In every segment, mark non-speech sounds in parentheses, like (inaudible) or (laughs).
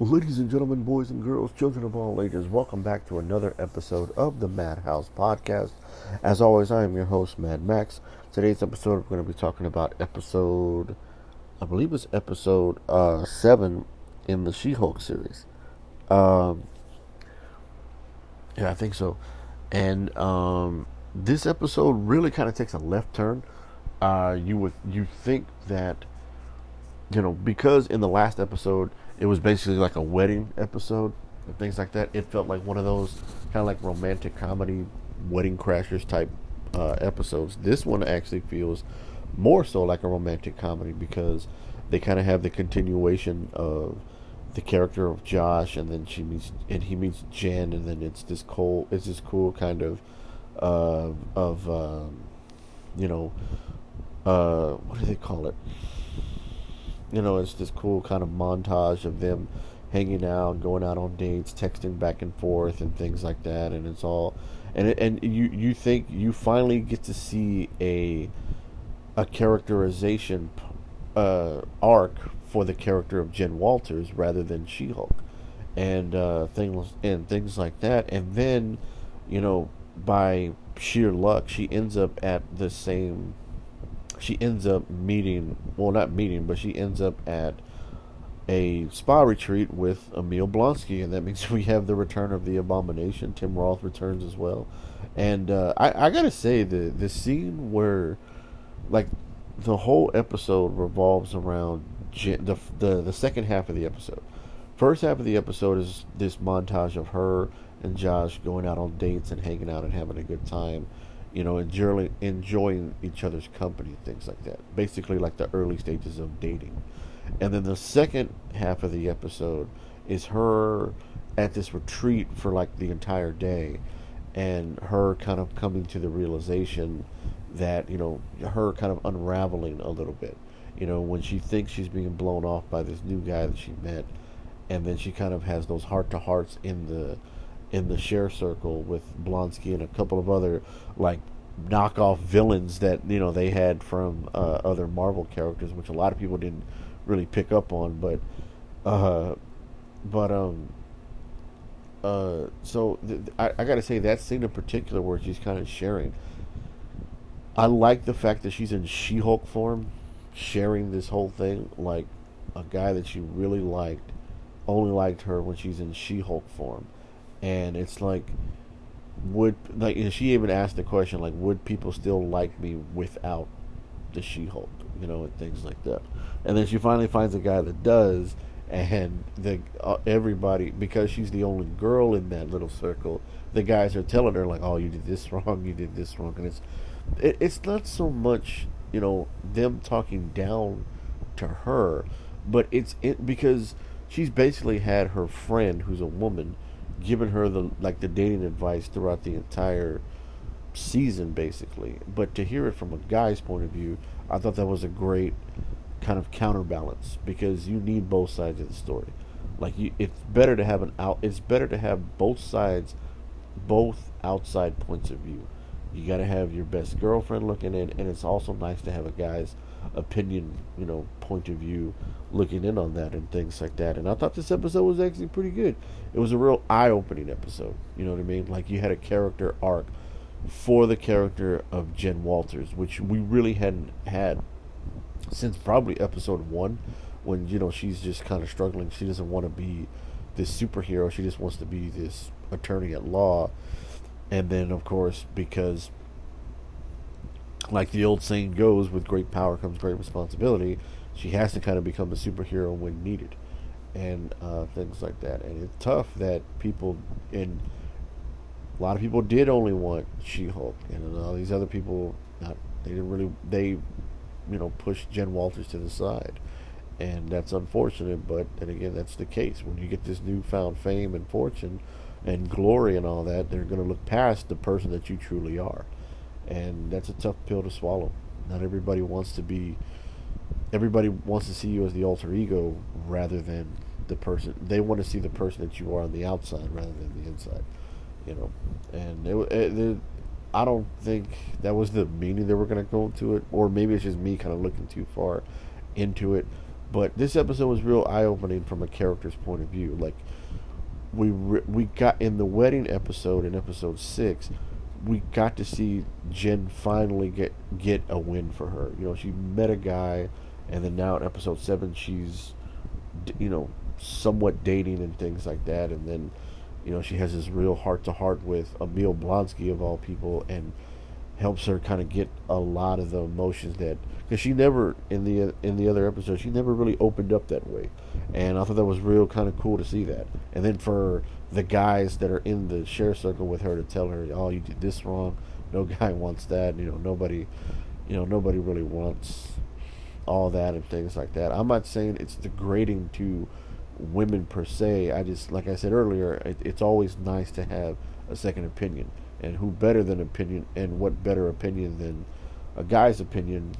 Ladies and gentlemen, boys and girls, children of all ages, welcome back to another episode of the Madhouse Podcast. As always, I am your host, Mad Max. Today's episode, we're going to be talking about episode, I believe it's episode uh, 7 in the She Hulk series. Um, yeah, I think so. And um, this episode really kind of takes a left turn. Uh, you would you think that you know because in the last episode it was basically like a wedding episode and things like that. It felt like one of those kind of like romantic comedy wedding crashers type uh, episodes. This one actually feels more so like a romantic comedy because they kind of have the continuation of the character of Josh, and then she meets and he meets Jen, and then it's this cool, it's this cool kind of uh, of um, you know uh, what do they call it? You know, it's this cool kind of montage of them hanging out, going out on dates, texting back and forth, and things like that. And it's all, and and you you think you finally get to see a a characterization uh, arc for the character of Jen Walters rather than She-Hulk, and uh, things and things like that. And then, you know, by sheer luck, she ends up at the same she ends up meeting, well, not meeting, but she ends up at a spa retreat with Emil Blonsky, and that means (laughs) we have the return of the Abomination. Tim Roth returns as well, and uh, I, I gotta say the the scene where, like, the whole episode revolves around the the the second half of the episode. First half of the episode is this montage of her and Josh going out on dates and hanging out and having a good time you know, enjoying enjoying each other's company, things like that. Basically, like the early stages of dating. And then the second half of the episode is her at this retreat for like the entire day, and her kind of coming to the realization that you know her kind of unraveling a little bit. You know, when she thinks she's being blown off by this new guy that she met, and then she kind of has those heart to hearts in the in the share circle with Blonsky and a couple of other like knockoff villains that you know they had from uh, other Marvel characters, which a lot of people didn't really pick up on. But, uh, but um, uh, so th- I, I got to say that scene in particular where she's kind of sharing. I like the fact that she's in She-Hulk form, sharing this whole thing like a guy that she really liked, only liked her when she's in She-Hulk form and it's like would like she even asked the question like would people still like me without the she-hulk you know and things like that. And then she finally finds a guy that does and the uh, everybody because she's the only girl in that little circle the guys are telling her like oh you did this (laughs) wrong you did this wrong and it's it, it's not so much you know them talking down to her but it's it because she's basically had her friend who's a woman given her the like the dating advice throughout the entire season basically. But to hear it from a guy's point of view i thought that was a great kind of counterbalance because you need both sides of the story. Like you, it's better to have an out it's better to have both sides both outside points of view. You got to have your best girlfriend looking in and it's also nice to have a guy's opinion you know point of view looking in on that and things like that. And i thought this episode was actually pretty good. It was a real eye-opening episode you know what i mean? Like you had a character arc for the character of jen walters which we really hadn't had since probably episode one when you know she's just kind of struggling. She doesn't want to be this superhero. She just wants to be this attorney at law. And then of course because like the old saying goes with great power comes great responsibility. She has to kind of become a superhero when needed and uh, things like that. And it's tough that people and a lot of people did only want she-hulk and all these other people not they didn't really they you know push jen walters to the side. And that's unfortunate but and again that's the case. When you get this newfound fame and fortune and glory and all that, they're going to look past the person that you truly are. And that's a tough pill to swallow. Not everybody wants to be, everybody wants to see you as the alter ego rather than the person. They want to see the person that you are on the outside rather than the inside, you know. And it, it, it I don't think that was the meaning they were going to go into it, or maybe it's just me kind of looking too far into it. But this episode was real eye opening from a character's point of view. Like we re- we got in the wedding episode in episode six, we got to see Jen finally get get a win for her. You know, she met a guy, and then now in episode seven, she's you know somewhat dating and things like that, and then you know she has this real heart to heart with Emil Blonsky of all people, and helps her kind of get a lot of the emotions that because she never in the in the other episode she never really opened up that way, and I thought that was real kind of cool to see that. And then for the guys that are in the share circle with her to tell her, "Oh, you did this wrong." No (laughs) guy wants that. You know, nobody, you know, nobody really wants all that and things like that. I'm not saying it's degrading to women per se. I just, like I said earlier, it, it's always nice to have a second opinion. And who better than opinion, and what better opinion than a guy's opinion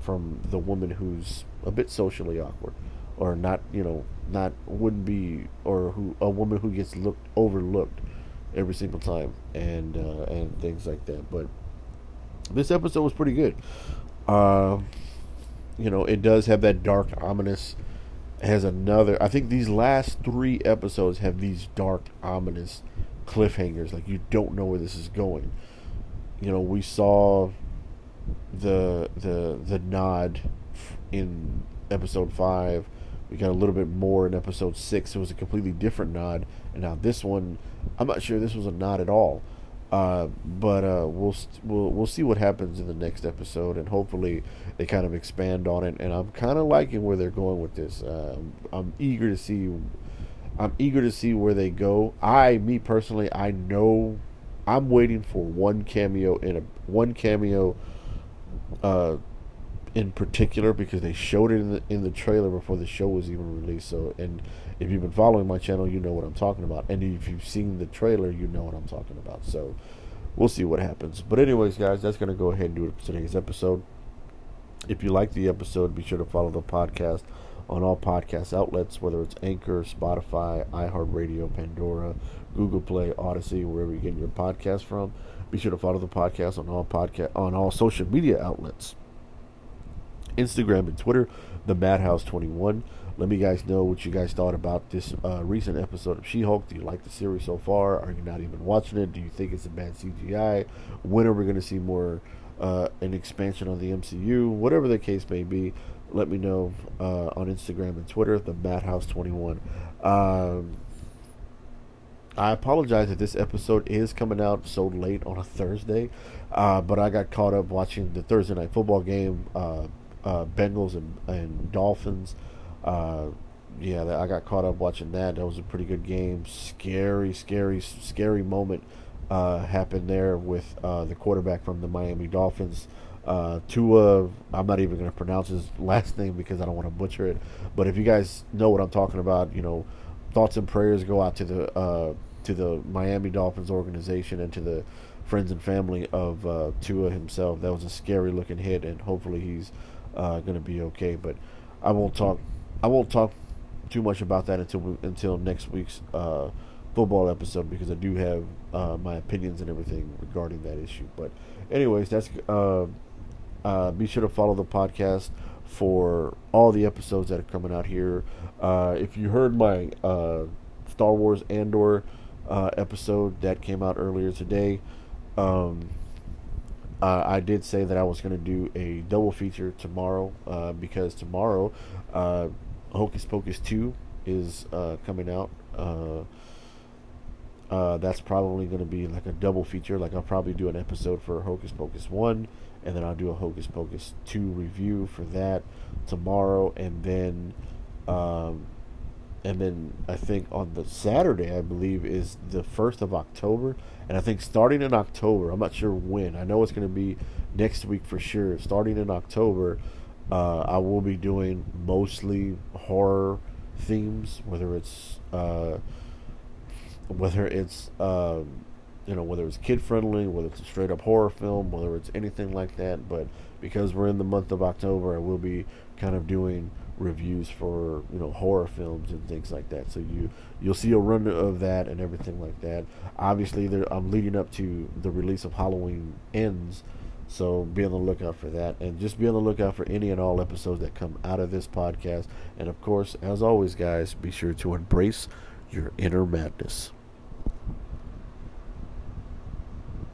from the woman who's a bit socially awkward or not, you know, not wouldn't be or who a woman who gets looked overlooked every single time and uh, and things like that. But this episode was pretty good. Uh, you know, it does have that dark, ominous. Has another. I think these last three episodes have these dark, ominous cliffhangers. Like you don't know where this is going. You know, we saw the the the nod in episode five. We got a little bit more in episode six. It was a completely different nod, and now this one, I'm not sure this was a nod at all. Uh, but uh, we'll we'll we'll see what happens in the next episode, and hopefully they kind of expand on it. And I'm kind of liking where they're going with this. Uh, I'm eager to see. I'm eager to see where they go. I, me personally, I know I'm waiting for one cameo in a one cameo uh, in particular because they showed it in the in the trailer before the show was even released. So, and if you've been following my channel, you know what I'm talking about, and if you've seen the trailer, you know what I'm talking about. So, we'll see what happens. But anyways, guys, that's gonna go ahead and do it for today's episode. If you like the episode, be sure to follow the podcast on all podcast outlets, whether it's Anchor, Spotify, iHeartRadio, Pandora, Google Play, Audacy, wherever you get your podcast from. Be sure to follow the podcast on all podcast on all social media outlets. Instagram and Twitter, the Madhouse 21. Let me guys know what you guys thought about this uh, recent episode of She-Hulk. Do you like the series so far? Are you not even watching it? Do you think it's a bad CGI? When are we going to see more uh, an expansion on the MCU? Whatever the case may be, let me know uh, on Instagram and Twitter, the Madhouse 21. Um, I apologize that this episode is coming out so late on a Thursday, uh, but I got caught up watching the Thursday night football game, uh, uh, Bengals and, and Dolphins. Uh, yeah, I got caught up watching that. That was a pretty good game. Scary, scary, scary moment uh, happened there with the quarterback from the Miami Dolphins. Uh, Tua, I'm not even going to pronounce his last name because I don't want to butcher it. But if you guys know what I'm talking about, you know, thoughts and prayers go out to the uh, to the Miami Dolphins organization and to the friends and family of uh, Tua himself. That was a scary looking hit, and hopefully he's uh, going to be okay. But I won't talk. I won't talk too much about that until we, until next week's uh, football episode because I do have uh, my opinions and everything regarding that issue. But anyways, that's uh, uh, be sure to follow the podcast for all the episodes that are coming out here. Uh, if you heard my uh, Star Wars Andor uh, episode that came out earlier today, um, uh, I did say that I was going to do a double feature tomorrow uh, because tomorrow uh, Hocus Pocus 2 is coming out. that's probably going to be like a double feature. Like I'll probably do an episode for Hocus Pocus 1 and then I'll do a Hocus Pocus 2 review for that tomorrow, and then, um, and then I think on the Saturday, I believe, is the 1st of October, and I think starting in October, I'm not sure when, I know it's going to be next week for sure, starting in October, uh, I will be doing mostly horror themes, whether it's, uh, whether it's, um, you know, whether it's kid friendly, whether it's a straight up horror film, whether it's anything like that. But because we're in the month of October, I will be kind of doing reviews for you know horror films and things like that. So you you'll see a run of that and everything like that. Obviously, there, I'm leading up to the release of Halloween Ends So be on the lookout for that. And just be on the lookout for any and all episodes that come out of this podcast. And of course, as always, guys, be sure to embrace your inner madness.